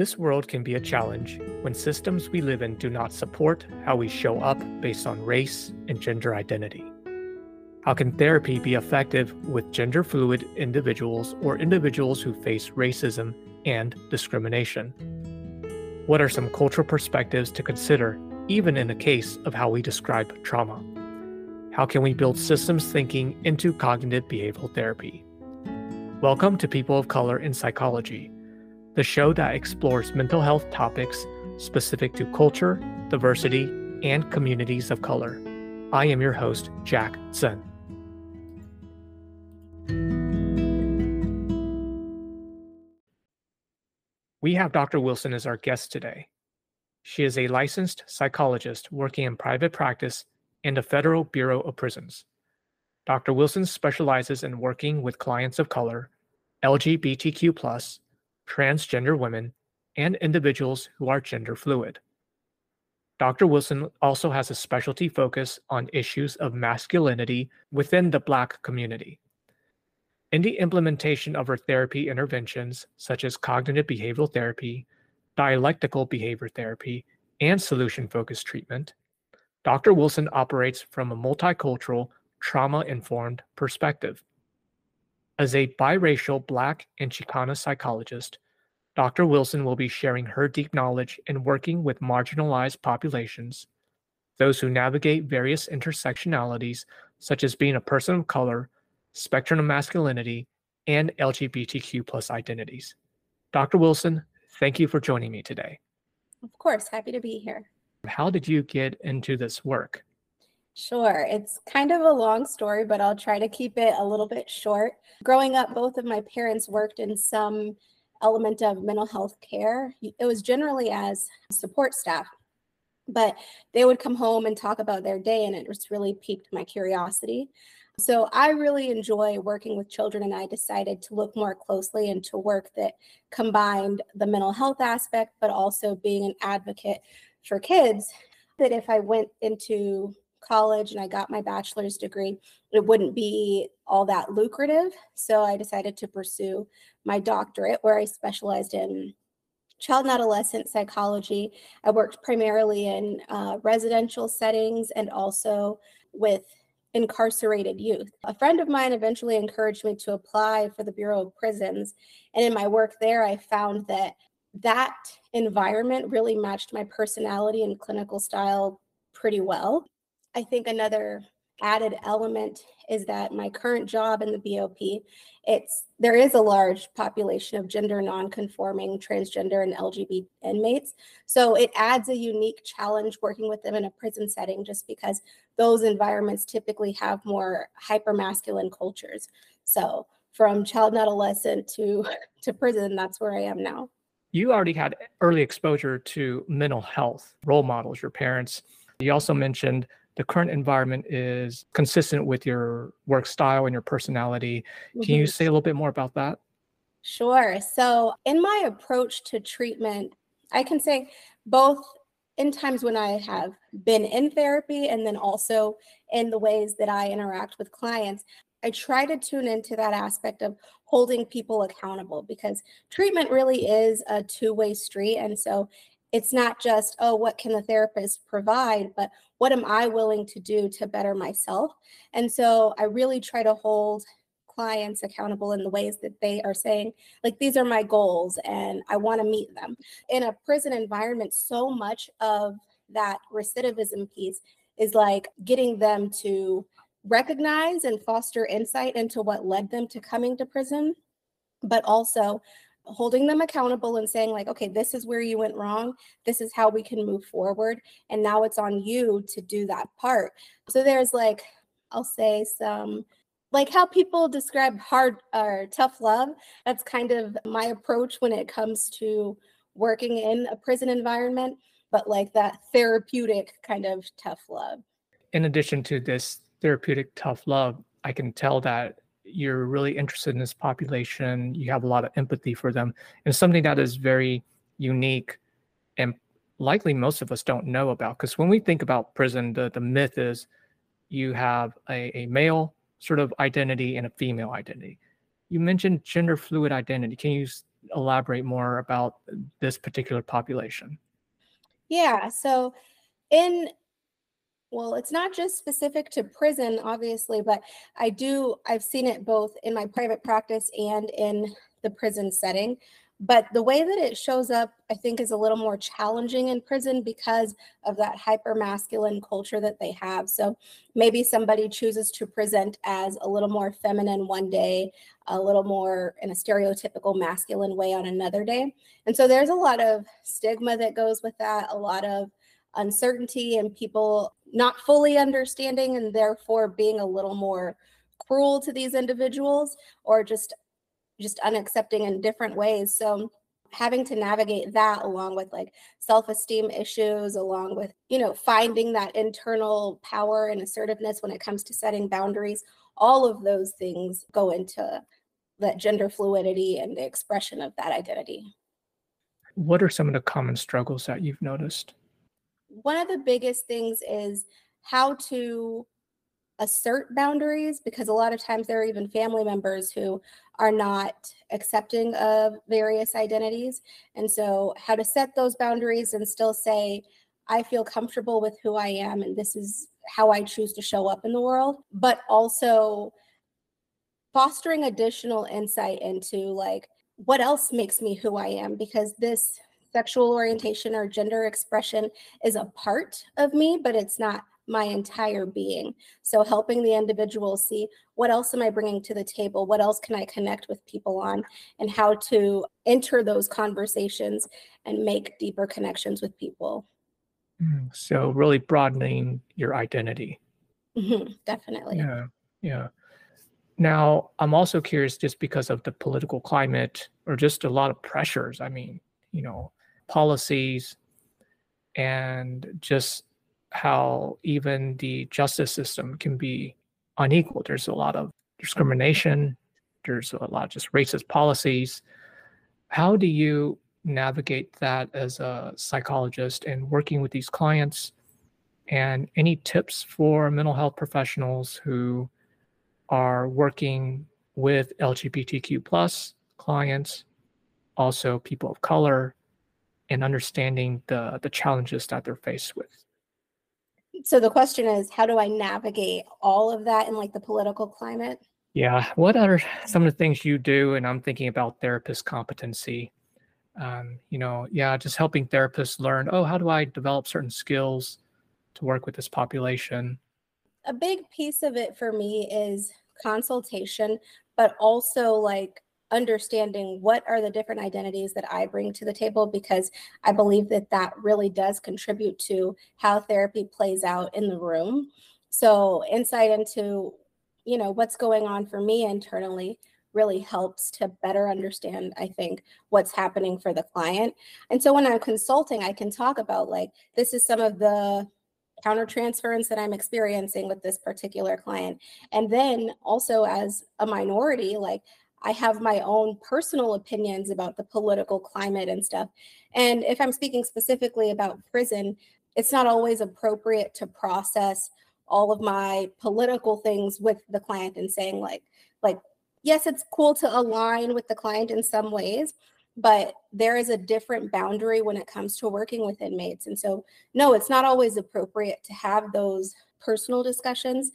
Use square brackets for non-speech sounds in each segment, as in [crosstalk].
This world can be a challenge when systems we live in do not support how we show up based on race and gender identity. How can therapy be effective with gender fluid individuals or individuals who face racism and discrimination? What are some cultural perspectives to consider, even in the case of how we describe trauma? How can we build systems thinking into cognitive behavioral therapy? Welcome to People of Color in Psychology the show that explores mental health topics specific to culture, diversity, and communities of color. I am your host, Jack Zen. We have Dr. Wilson as our guest today. She is a licensed psychologist working in private practice in the Federal Bureau of Prisons. Dr. Wilson specializes in working with clients of color, LGBTQ, transgender women, and individuals who are gender fluid. Dr. Wilson also has a specialty focus on issues of masculinity within the Black community. In the implementation of her therapy interventions, such as cognitive behavioral therapy, dialectical behavior therapy, and solution focused treatment, Dr. Wilson operates from a multicultural, trauma informed perspective. As a biracial Black and Chicana psychologist, Dr. Wilson will be sharing her deep knowledge in working with marginalized populations, those who navigate various intersectionalities, such as being a person of color, spectrum of masculinity, and LGBTQ plus identities. Dr. Wilson, thank you for joining me today. Of course, happy to be here. How did you get into this work? Sure. It's kind of a long story, but I'll try to keep it a little bit short. Growing up, both of my parents worked in some element of mental health care. It was generally as support staff, but they would come home and talk about their day, and it just really piqued my curiosity. So I really enjoy working with children, and I decided to look more closely into work that combined the mental health aspect, but also being an advocate for kids. That if I went into college and I got my bachelor's degree, it wouldn't be all that lucrative. So I decided to pursue my doctorate where I specialized in child and adolescent psychology. I worked primarily in uh, residential settings and also with incarcerated youth. A friend of mine eventually encouraged me to apply for the Bureau of Prisons. And in my work there, I found that that environment really matched my personality and clinical style pretty well. I think another added element is that my current job in the BOP, it's there is a large population of gender nonconforming, transgender, and LGBT inmates. So it adds a unique challenge working with them in a prison setting, just because those environments typically have more hypermasculine cultures. So from child and adolescent to [laughs] to prison, that's where I am now. You already had early exposure to mental health role models, your parents. You also mentioned the current environment is consistent with your work style and your personality. Mm-hmm. Can you mm-hmm. say a little bit more about that? Sure. So, in my approach to treatment, I can say both in times when I have been in therapy and then also in the ways that I interact with clients, I try to tune into that aspect of holding people accountable because treatment really is a two way street. And so it's not just, oh, what can the therapist provide, but what am I willing to do to better myself? And so I really try to hold clients accountable in the ways that they are saying, like, these are my goals and I want to meet them. In a prison environment, so much of that recidivism piece is like getting them to recognize and foster insight into what led them to coming to prison, but also holding them accountable and saying like okay this is where you went wrong. This is how we can move forward. And now it's on you to do that part. So there's like i'll say some like how people describe hard or tough love. That's kind of my approach when it comes to working in a prison environment but like that therapeutic kind of tough love. In addition to this therapeutic tough love i can tell that you're really interested in this population, you have a lot of empathy for them, and something that is very unique and likely most of us don't know about. Because when we think about prison, the, the myth is you have a, a male sort of identity and a female identity. You mentioned gender fluid identity. Can you elaborate more about this particular population? Yeah. So, in well, it's not just specific to prison, obviously, but I do, I've seen it both in my private practice and in the prison setting. But the way that it shows up, I think, is a little more challenging in prison because of that hyper masculine culture that they have. So maybe somebody chooses to present as a little more feminine one day, a little more in a stereotypical masculine way on another day. And so there's a lot of stigma that goes with that, a lot of uncertainty and people not fully understanding and therefore being a little more cruel to these individuals or just just unaccepting in different ways. So having to navigate that along with like self-esteem issues along with you know finding that internal power and assertiveness when it comes to setting boundaries all of those things go into that gender fluidity and the expression of that identity. What are some of the common struggles that you've noticed one of the biggest things is how to assert boundaries because a lot of times there are even family members who are not accepting of various identities. And so, how to set those boundaries and still say, I feel comfortable with who I am, and this is how I choose to show up in the world, but also fostering additional insight into like what else makes me who I am because this sexual orientation or gender expression is a part of me, but it's not my entire being. So helping the individual see what else am I bringing to the table? What else can I connect with people on? And how to enter those conversations and make deeper connections with people. Mm, so really broadening your identity. Mm-hmm, definitely. Yeah. Yeah. Now, I'm also curious just because of the political climate or just a lot of pressures. I mean, you know, policies and just how even the justice system can be unequal. There's a lot of discrimination, there's a lot of just racist policies. How do you navigate that as a psychologist and working with these clients? And any tips for mental health professionals who are working with LGBTQ plus clients, also people of color, and understanding the the challenges that they're faced with. So the question is how do i navigate all of that in like the political climate? Yeah what are some of the things you do? And i'm thinking about therapist competency. Um, you know yeah just helping therapists learn oh how do i develop certain skills to work with this population? A big piece of it for me is consultation but also like understanding what are the different identities that I bring to the table because I believe that that really does contribute to how therapy plays out in the room. So insight into you know what's going on for me internally really helps to better understand i think what's happening for the client and so when i'm consulting i can talk about like this is some of the countertransference that i'm experiencing with this particular client and then also as a minority like I have my own personal opinions about the political climate and stuff. And if I'm speaking specifically about prison, it's not always appropriate to process all of my political things with the client and saying like like yes it's cool to align with the client in some ways but there is a different boundary when it comes to working with inmates and so no it's not always appropriate to have those personal discussions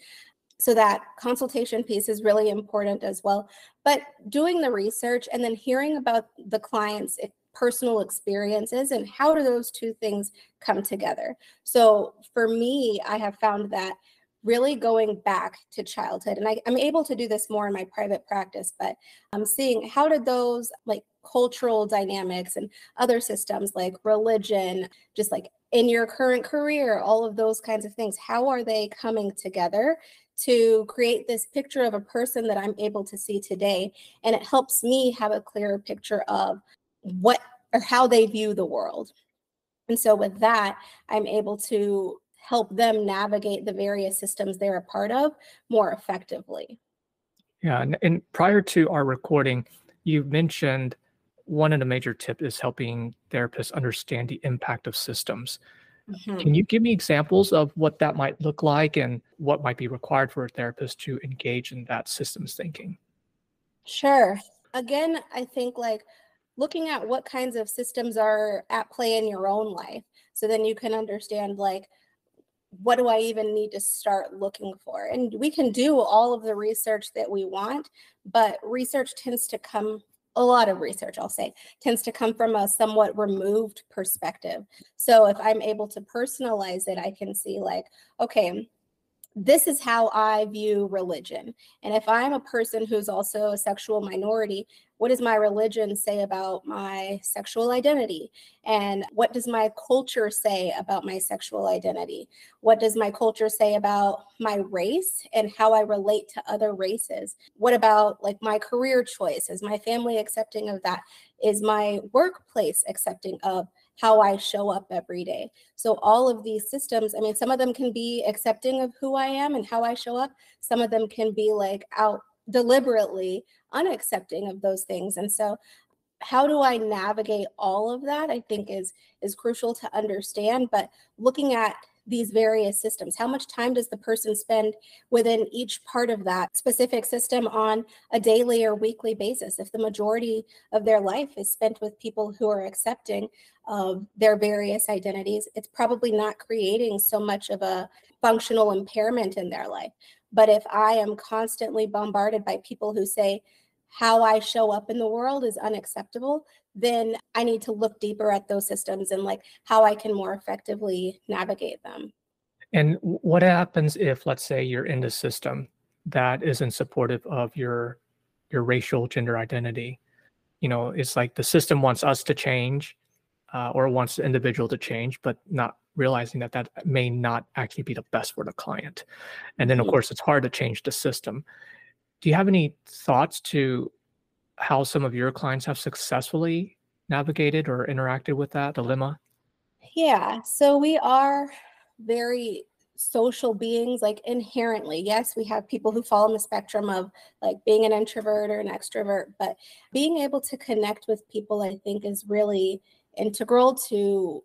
so that consultation piece is really important as well. But doing the research and then hearing about the client's personal experiences and how do those two things come together. So for me i have found that really going back to childhood and I, am able to do this more in my private practice but i'm seeing how did those like cultural dynamics and other systems like religion just like in your current career all of those kinds of things how are they coming together to create this picture of a person that I'm able to see today. And it helps me have a clearer picture of what or how they view the world. And so with that, I'm able to help them navigate the various systems they're a part of more effectively. Yeah. And, and prior to our recording, you mentioned one of the major tips is helping therapists understand the impact of systems. Mm-hmm. Can you give me examples of what that might look like and what might be required for a therapist to engage in that systems thinking? Sure. Again, I think like looking at what kinds of systems are at play in your own life. So then you can understand, like, what do I even need to start looking for? And we can do all of the research that we want, but research tends to come a lot of research, I'll say, tends to come from a somewhat removed perspective. So if I'm able to personalize it, I can see, like, okay, this is how I view religion. And if I'm a person who's also a sexual minority, what does my religion say about my sexual identity? And what does my culture say about my sexual identity? What does my culture say about my race and how I relate to other races? What about like my career choice? Is my family accepting of that? Is my workplace accepting of how I show up every day. So all of these systems, I mean, some of them can be accepting of who I am and how I show up. Some of them can be like out deliberately unaccepting of those things. And so how do I navigate all of that? I think is is crucial to understand. But looking at these various systems? How much time does the person spend within each part of that specific system on a daily or weekly basis? If the majority of their life is spent with people who are accepting of their various identities, it's probably not creating so much of a functional impairment in their life. But if I am constantly bombarded by people who say, how I show up in the world is unacceptable, then I need to look deeper at those systems and like how I can more effectively navigate them. And what happens if, let's say, you're in the system that isn't supportive of your your racial gender identity? You know, it's like the system wants us to change, uh, or wants the individual to change, but not realizing that that may not actually be the best for the client. And then, of mm-hmm. course, it's hard to change the system. Do you have any thoughts to how some of your clients have successfully navigated or interacted with that dilemma? Yeah, so we are very social beings like inherently yes we have people who fall on the spectrum of like being an introvert or an extrovert but being able to connect with people i think is really integral to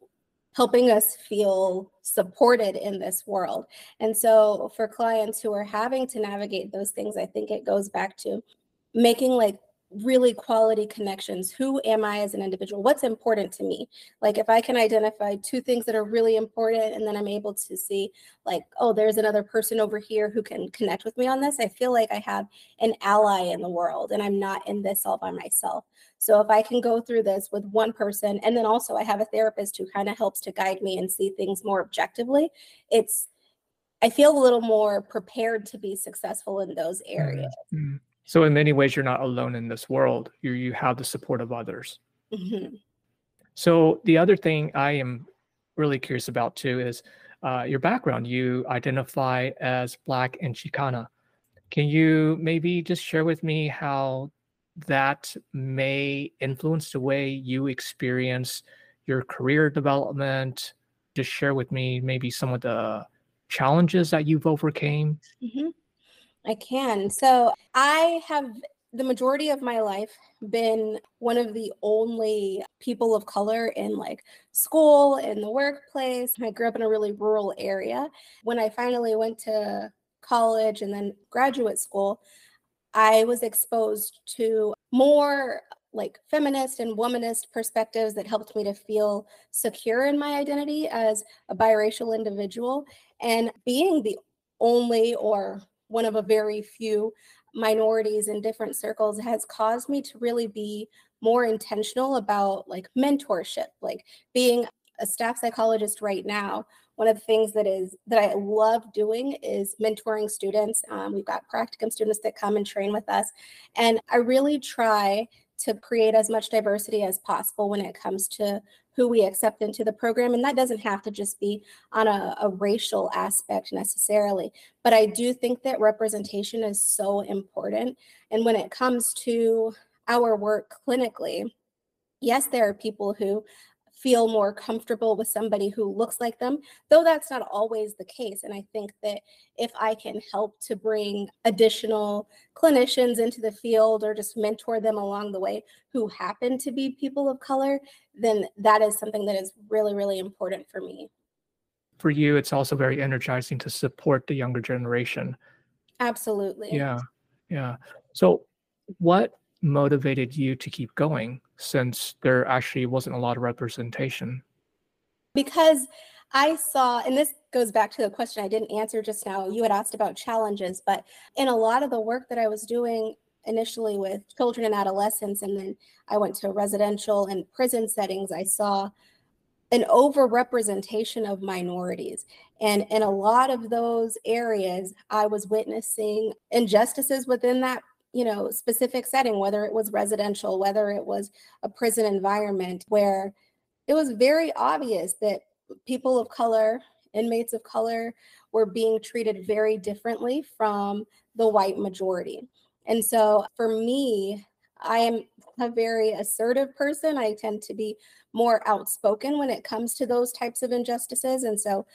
helping us feel supported in this world. And so for clients who are having to navigate those things i think it goes back to making like really quality connections. Who am I as an individual? What's important to me? Like if I can identify two things that are really important and then I'm able to see like, oh, there's another person over here who can connect with me on this, I feel like I have an ally in the world and I'm not in this all by myself. So if I can go through this with one person and then also I have a therapist who kind of helps to guide me and see things more objectively, it's I feel a little more prepared to be successful in those areas. Mm-hmm. So in many ways, you're not alone in this world. You you have the support of others. Mm-hmm. So the other thing I am really curious about too is uh, your background. You identify as Black and Chicana. Can you maybe just share with me how that may influence the way you experience your career development? Just share with me maybe some of the challenges that you've overcame. Mm-hmm. I can. So I have the majority of my life been one of the only people of color in like school in the workplace. I grew up in a really rural area. When i finally went to college and then graduate school i was exposed to more like feminist and womanist perspectives that helped me to feel secure in my identity as a biracial individual. And being the only or one of a very few minorities in different circles has caused me to really be more intentional about like mentorship like being a staff psychologist right now one of the things that is that i love doing is mentoring students. Um, we've got practicum students that come and train with us and i really try to create as much diversity as possible when it comes to who we accept into the program. And that doesn't have to just be on a, a racial aspect necessarily. But I do think that representation is so important. And when it comes to our work clinically, yes, there are people who feel more comfortable with somebody who looks like them, though that's not always the case. And I think that if I can help to bring additional clinicians into the field or just mentor them along the way who happen to be people of color, then that is something that is really, really important for me. For you, it's also very energizing to support the younger generation. Absolutely. Yeah. Yeah. So, what motivated you to keep going? Since there actually wasn't a lot of representation? Because I saw, and this goes back to the question I didn't answer just now. You had asked about challenges, but in a lot of the work that I was doing initially with children and adolescents, and then I went to residential and prison settings, I saw an overrepresentation of minorities. And in a lot of those areas, I was witnessing injustices within that you know specific setting whether it was residential whether it was a prison environment where it was very obvious that people of color inmates of color were being treated very differently from the white majority. And so for me i am a very assertive person. I tend to be more outspoken when it comes to those types of injustices. And so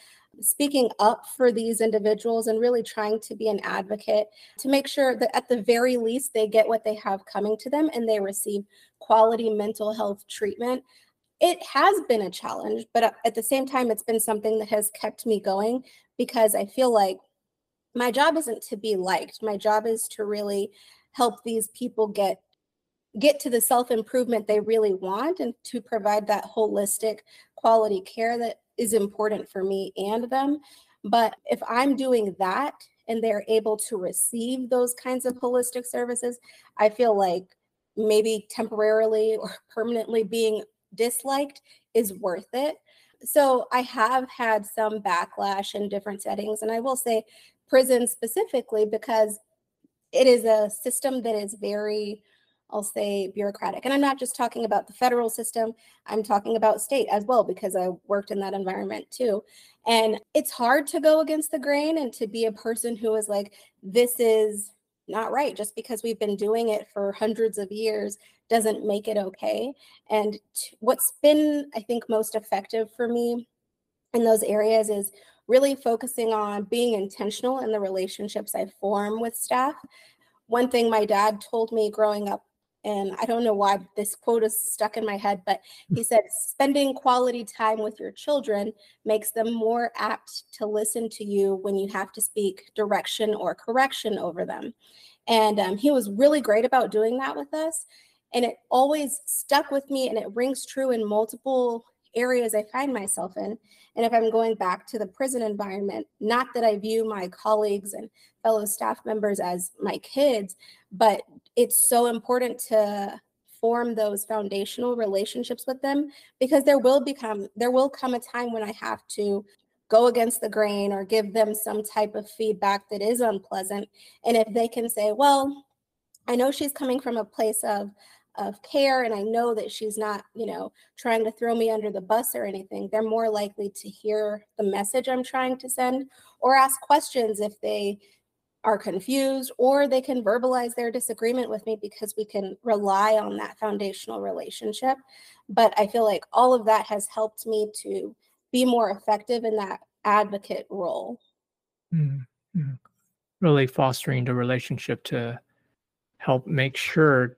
speaking up for these individuals and really trying to be an advocate to make sure that at the very least they get what they have coming to them and they receive quality mental health treatment. It has been a challenge, but uh, at the same time, it's been something that has kept me going because I feel like my job isn't to be liked. My job is to really help these people get get to the self improvement they really want and to provide that holistic quality care that is important for me and them. But if I'm doing that and they're able to receive those kinds of holistic services, I feel like maybe temporarily or [laughs] permanently being disliked is worth it. So I have had some backlash in different settings. And I will say prison specifically because it is a system that is very I'll say bureaucratic. And I'm not just talking about the federal system, I'm talking about state as well, because I worked in that environment too. And it's hard to go against the grain and to be a person who is like, this is not right. Just because we've been doing it for hundreds of years doesn't make it okay. And what's been, I think, most effective for me in those areas is really focusing on being intentional in the relationships I form with staff. One thing my dad told me growing up and I don't know why this quote is stuck in my head, but he said, spending quality time with your children makes them more apt to listen to you when you have to speak direction or correction over them. And um, he was really great about doing that with us. And it always stuck with me and it rings true in multiple areas I find myself in. And if I'm going back to the prison environment, not that I view my colleagues and fellow staff members as my kids, but it's so important to form those foundational relationships with them because there will become there will come a time when I have to go against the grain or give them some type of feedback that is unpleasant and if they can say well I know she's coming from a place of of care and I know that she's not, you know, trying to throw me under the bus or anything, they're more likely to hear the message I'm trying to send or ask questions if they are confused or they can verbalize their disagreement with me because we can rely on that foundational relationship. But I feel like all of that has helped me to be more effective in that advocate role. Mm-hmm. Really fostering the relationship to help make sure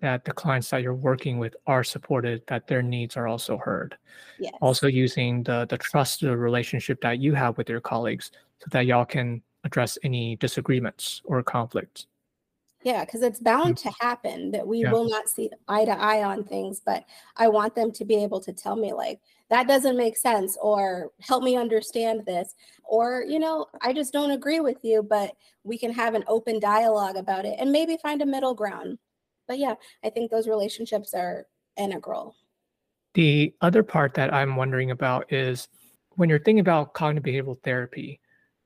that the clients that you're working with are supported, that their needs are also heard. Yes. Also using the the trusted relationship that you have with your colleagues so that y'all can address any disagreements or conflicts. Yeah, because it's bound to mm-hmm. happen that we yeah. will not see eye to eye on things, but I want them to be able to tell me, like, that doesn't make sense, or help me understand this, or, you know, I just don't agree with you, but we can have an open dialogue about it and maybe find a middle ground but yeah, I think those relationships are integral. The other part that I'm wondering about is when you're thinking about cognitive behavioral therapy,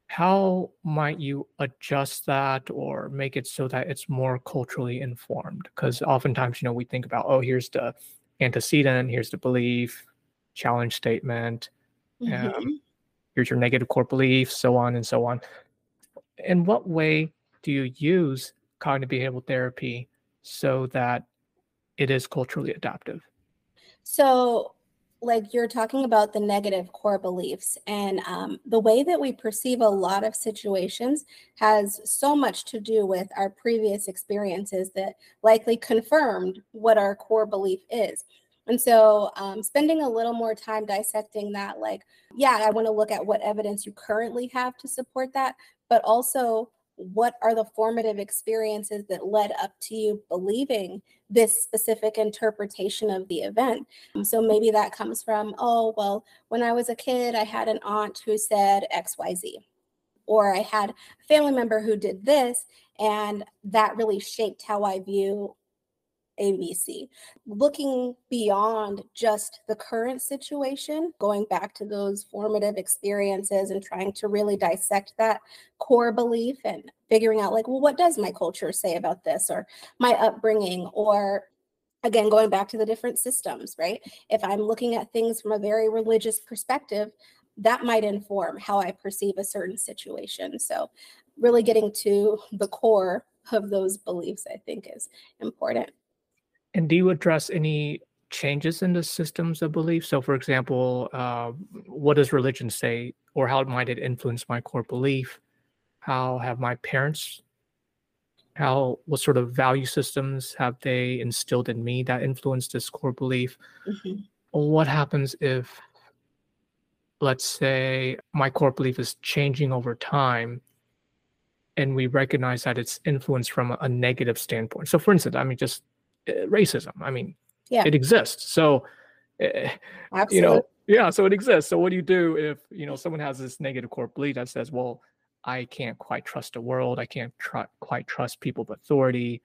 how might you adjust that or make it so that it's more culturally informed? Because oftentimes, you know, we think about, oh, here's the antecedent, here's the belief, challenge statement, mm-hmm. um, here's your negative core belief, so on and so on. In what way do you use cognitive behavioral therapy so that it is culturally adaptive? So, like you're talking about the negative core beliefs, and um, the way that we perceive a lot of situations has so much to do with our previous experiences that likely confirmed what our core belief is. And so, um, spending a little more time dissecting that, like, yeah, I want to look at what evidence you currently have to support that, but also what are the formative experiences that led up to you believing this specific interpretation of the event? Um, so maybe that comes from, oh, well, when I was a kid, I had an aunt who said XYZ, or I had a family member who did this, and that really shaped how I view ABC. Looking beyond just the current situation, going back to those formative experiences and trying to really dissect that core belief and figuring out, like, well, what does my culture say about this or my upbringing? Or again going back to the different systems right? If i'm looking at things from a very religious perspective that might inform how i perceive a certain situation. So really getting to the core of those beliefs i think is important and do you address any changes in the systems of belief? So, for example, uh, what does religion say, or how might it influence my core belief? How have my parents, how what sort of value systems have they instilled in me that influence this core belief? Mm-hmm. What happens if, let's say, my core belief is changing over time? And we recognize that it's influenced from a, negative standpoint. So, for instance, I mean, just racism. I mean, yeah. it exists. So, uh, you know, yeah, so it exists. So what do you do if, you know, someone has this negative core belief that says, well, I can't quite trust the world. I can't tr- quite trust people of authority.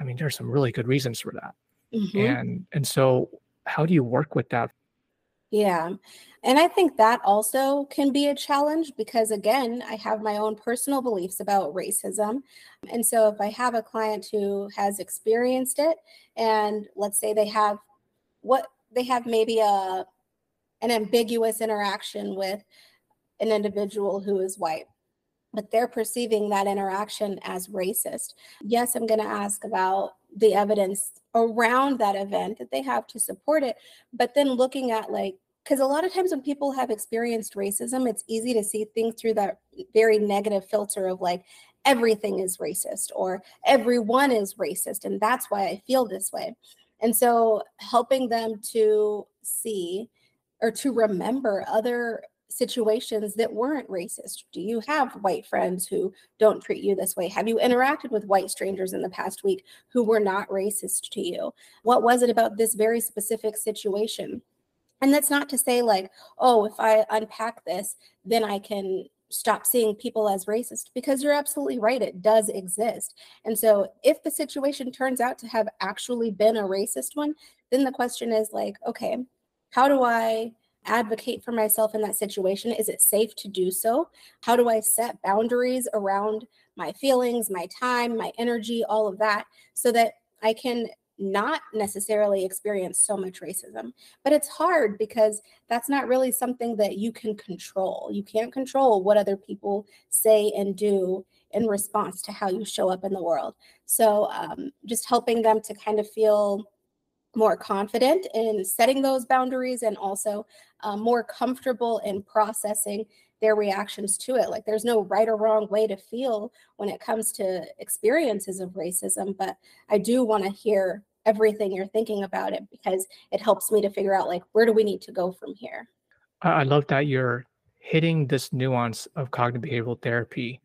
I mean, there's some really good reasons for that. Mm-hmm. And and so how do you work with that yeah. And I think that also can be a challenge because, again, I have my own personal beliefs about racism. And so if I have a client who has experienced it, and let's say they have what they have maybe a an ambiguous interaction with an individual who is white but they're perceiving that interaction as racist. Yes, I'm going to ask about the evidence around that event that they have to support it, but then looking at like because a lot of times when people have experienced racism, it's easy to see things through that very negative filter of like, everything is racist or everyone is racist. And that's why I feel this way. And so helping them to see or to remember other situations that weren't racist? Do you have white friends who don't treat you this way? Have you interacted with white strangers in the past week who were not racist to you? What was it about this very specific situation and that's not to say, like, oh, if I unpack this, then I can stop seeing people as racist because you're absolutely right. It does exist. And so if the situation turns out to have actually been a racist one, then the question is like, okay, how do I advocate for myself in that situation? Is it safe to do so? How do I set boundaries around my feelings, my time, my energy, all of that, so that I can not necessarily experience so much racism. But it's hard because that's not really something that you can control. You can't control what other people say and do in response to how you show up in the world. So um, just helping them to kind of feel more confident in setting those boundaries and also uh, more comfortable in processing their reactions to it. Like there's no right or wrong way to feel when it comes to experiences of racism, but I do want to hear everything you're thinking about it because it helps me to figure out like where do we need to go from here. I love that you're hitting this nuance of cognitive behavioral therapy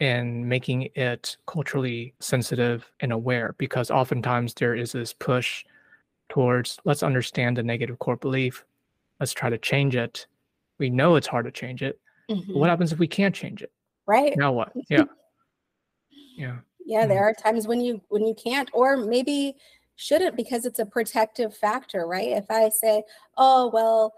and making it culturally sensitive and aware because oftentimes there is this push towards let's understand the negative core belief let's try to change it we know it's hard to change it mm-hmm. what happens if we can't change it? Right. Now what? [laughs] Yeah. Yeah. Yeah there mm-hmm. are times when you when you can't or maybe shouldn't because it's a protective factor right? If i say oh well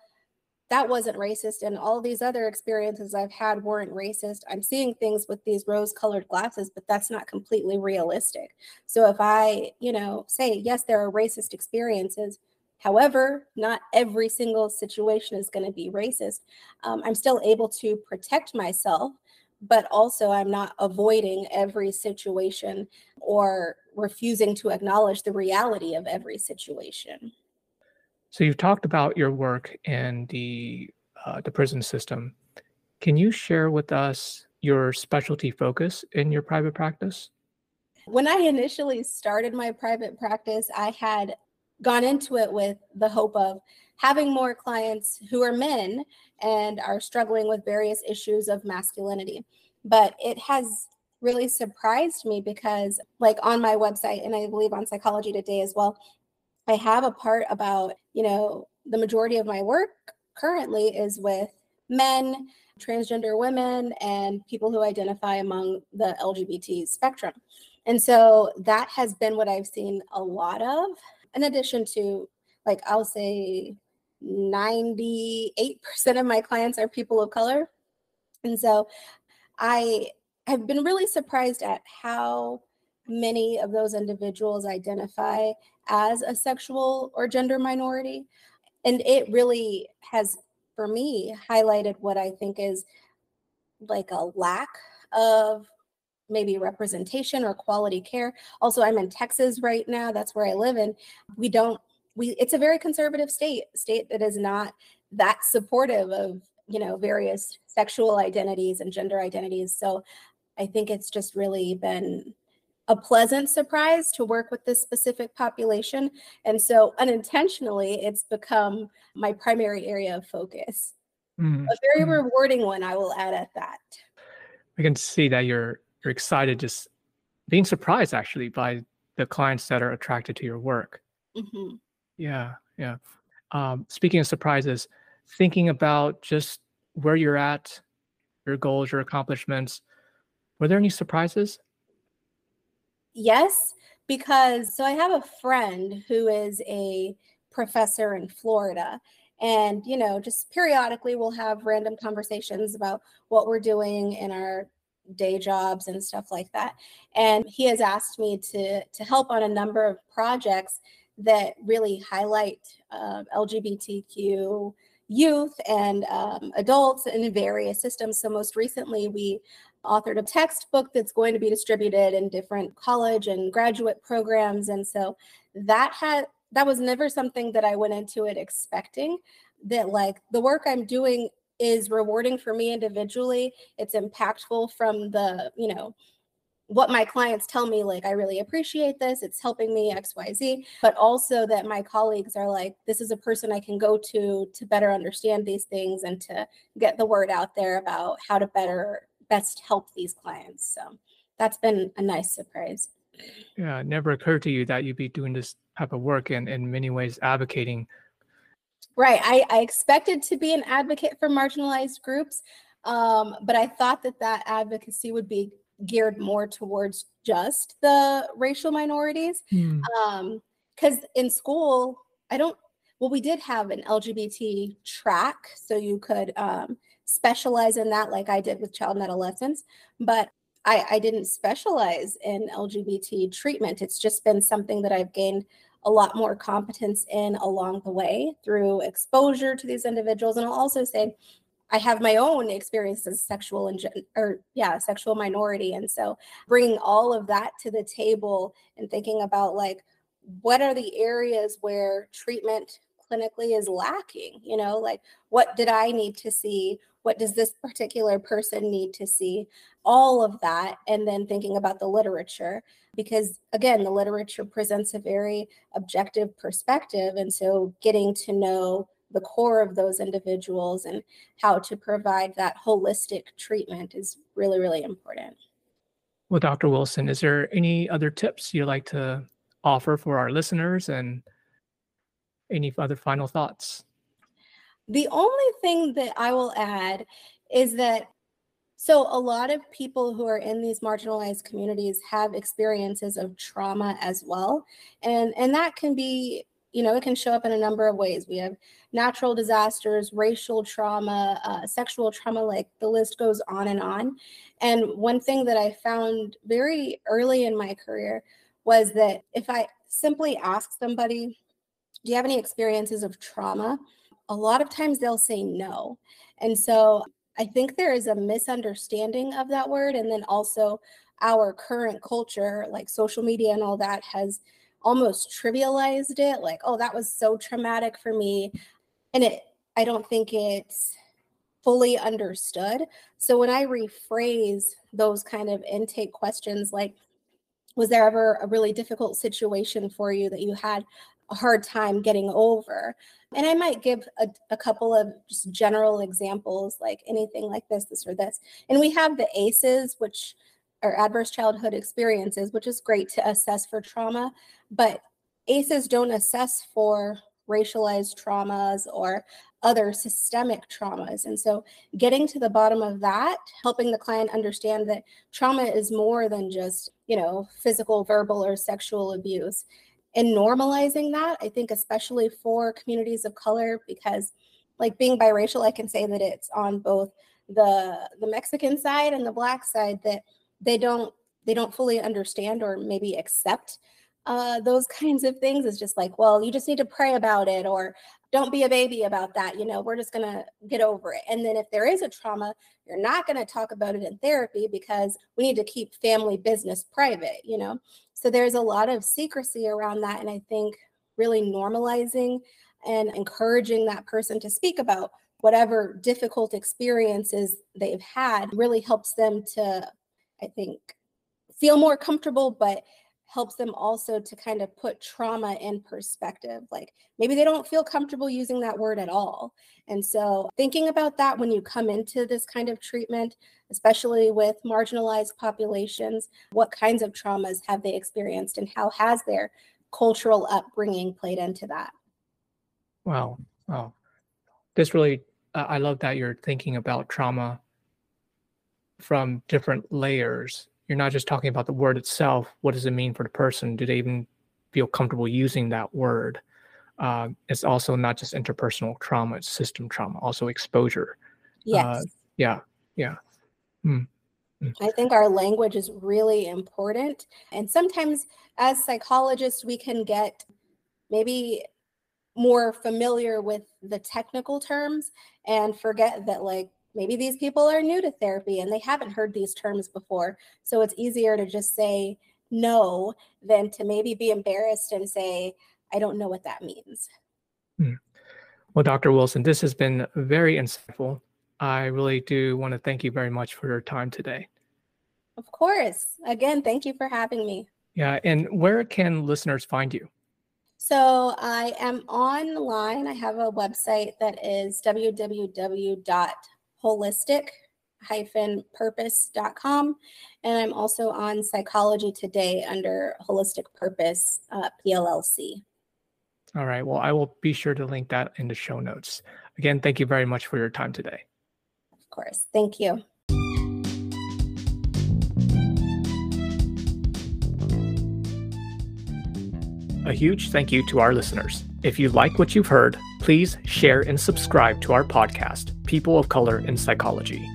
that wasn't racist and all these other experiences i've had weren't racist i'm seeing things with these rose colored glasses but that's not completely realistic. So if i you know say yes there are racist experiences However, not every single situation is going to be racist. Um, I'm still able to protect myself, but also I'm not avoiding every situation or refusing to acknowledge the reality of every situation. So you've talked about your work in the uh, the prison system. Can you share with us your specialty focus in your private practice? When I initially started my private practice, I had gone into it with the hope of having more clients who are men and are struggling with various issues of masculinity. But it has really surprised me because, like, on my website, and I believe on Psychology Today as well, I have a part about, you know, the majority of my work currently is with men, transgender women, and people who identify among the LGBT spectrum. And so that has been what I've seen a lot of, in addition to, like, I'll say 98% of my clients are people of color. And so I have been really surprised at how many of those individuals identify as a sexual or gender minority. And it really has, for me, highlighted what I think is like a lack of maybe representation or quality care. Also, I'm in Texas right now. That's where I live and we don't we it's a very conservative state, state that is not that supportive of, you know, various sexual identities and gender identities. So I think it's just really been a pleasant surprise to work with this specific population. And so unintentionally, it's become my primary area of focus. Mm-hmm. A very mm-hmm. rewarding one, I will add at that. I can see that you're you're excited, just being surprised actually by the clients that are attracted to your work. Mm-hmm. Yeah, yeah. Um, speaking of surprises, thinking about just where you're at, your goals, your accomplishments, were there any surprises? Yes, because so I have a friend who is a professor in Florida. And, you know, just periodically we'll have random conversations about what we're doing in our day jobs and stuff like that. And he has asked me to to help on a number of projects that really highlight uh, LGBTQ youth and um, adults in various systems. So most recently, we authored a textbook that's going to be distributed in different college and graduate programs and so that had that was never something that I went into it expecting that like the work I'm doing is rewarding for me individually it's impactful from the you know what my clients tell me like i really appreciate this it's helping me xyz but also that my colleagues are like this is a person i can go to to better understand these things and to get the word out there about how to better best help these clients. So that's been a nice surprise. Yeah, it never occurred to you that you'd be doing this type of work and in many ways advocating. Right. I, I expected to be an advocate for marginalized groups, um, but I thought that that advocacy would be geared more towards just the racial minorities. Because mm. um, in school, I don't, well, we did have an LGBT track, so you could um, specialize in that like I did with child and adolescents, but I, I didn't specialize in LGBT treatment. It's just been something that I've gained a lot more competence in along the way through exposure to these individuals. And I'll also say I have my own experiences, sexual and or yeah, sexual minority. And so bringing all of that to the table and thinking about like what are the areas where treatment clinically is lacking you know like what did i need to see what does this particular person need to see all of that and then thinking about the literature because again the literature presents a very objective perspective and so getting to know the core of those individuals and how to provide that holistic treatment is really really important well dr wilson is there any other tips you'd like to offer for our listeners and any other final thoughts? The only thing that I will add is that so a lot of people who are in these marginalized communities have experiences of trauma as well. And and that can be, you know, it can show up in a number of ways. We have natural disasters, racial trauma, uh, sexual trauma, like the list goes on and on. And one thing that I found very early in my career was that if I simply ask somebody, do you have any experiences of trauma? A lot of times they'll say no. And so I think there is a misunderstanding of that word. And then also our current culture, like social media and all that, has almost trivialized it like, oh, that was so traumatic for me. And it, I don't think it's fully understood. So when I rephrase those kind of intake questions, like, was there ever a really difficult situation for you that you had a hard time getting over. And I might give a, a, couple of just general examples, like anything like this, this, or this. And we have the ACEs, which are adverse childhood experiences, which is great to assess for trauma, but ACEs don't assess for racialized traumas or other systemic traumas. And so, getting to the bottom of that, helping the client understand that trauma is more than just, you know, physical, verbal, or sexual abuse. And normalizing that, I think, especially for communities of color, because like being biracial, I can say that it's on both the the Mexican side and the black side that they don't they don't fully understand or maybe accept uh, those [laughs] kinds of things is just like, well, you just need to pray about it or don't be a baby about that. You know, we're just going to get over it. And then if there is a trauma, you're not going to talk about it in therapy because we need to keep family business private, you know? So there's a lot of secrecy around that. And I think really normalizing and encouraging that person to speak about whatever difficult experiences they've had really helps them to, I think, feel more comfortable, but helps them also to kind of put trauma in perspective. Like maybe they don't feel comfortable using that word at all. And so thinking about that when you come into this kind of treatment, especially with marginalized populations, what kinds of traumas have they experienced and how has their cultural upbringing played into that? Wow. Wow. This really, uh, I love that you're thinking about trauma from different layers you're not just talking about the word itself. What does it mean for the person? Do they even feel comfortable using that word? Uh, it's also not just interpersonal trauma; it's system trauma, also exposure. Yes. Uh, yeah. Yeah. Mm. I think our language is really important. And sometimes, as psychologists, we can get maybe more familiar with the technical terms and forget that, like, maybe these people are new to therapy and they haven't heard these terms before. So it's easier to just say no than to maybe be embarrassed and say, I don't know what that means. Hmm. Well, Dr. Wilson, this has been very insightful. I really do want to thank you very much for your time today. Of course. Again, thank you for having me. Yeah. And where can listeners find you? So I am online. I have a website that is www holistic purpose.com and i'm also on psychology today under holistic purpose uh, pllc all right. Well i will be sure to link that in the show notes. Again thank you very much for your time today. Of course. Thank you. A huge thank you to our listeners. If you like what you've heard please share and subscribe to our podcast, People of Color in Psychology.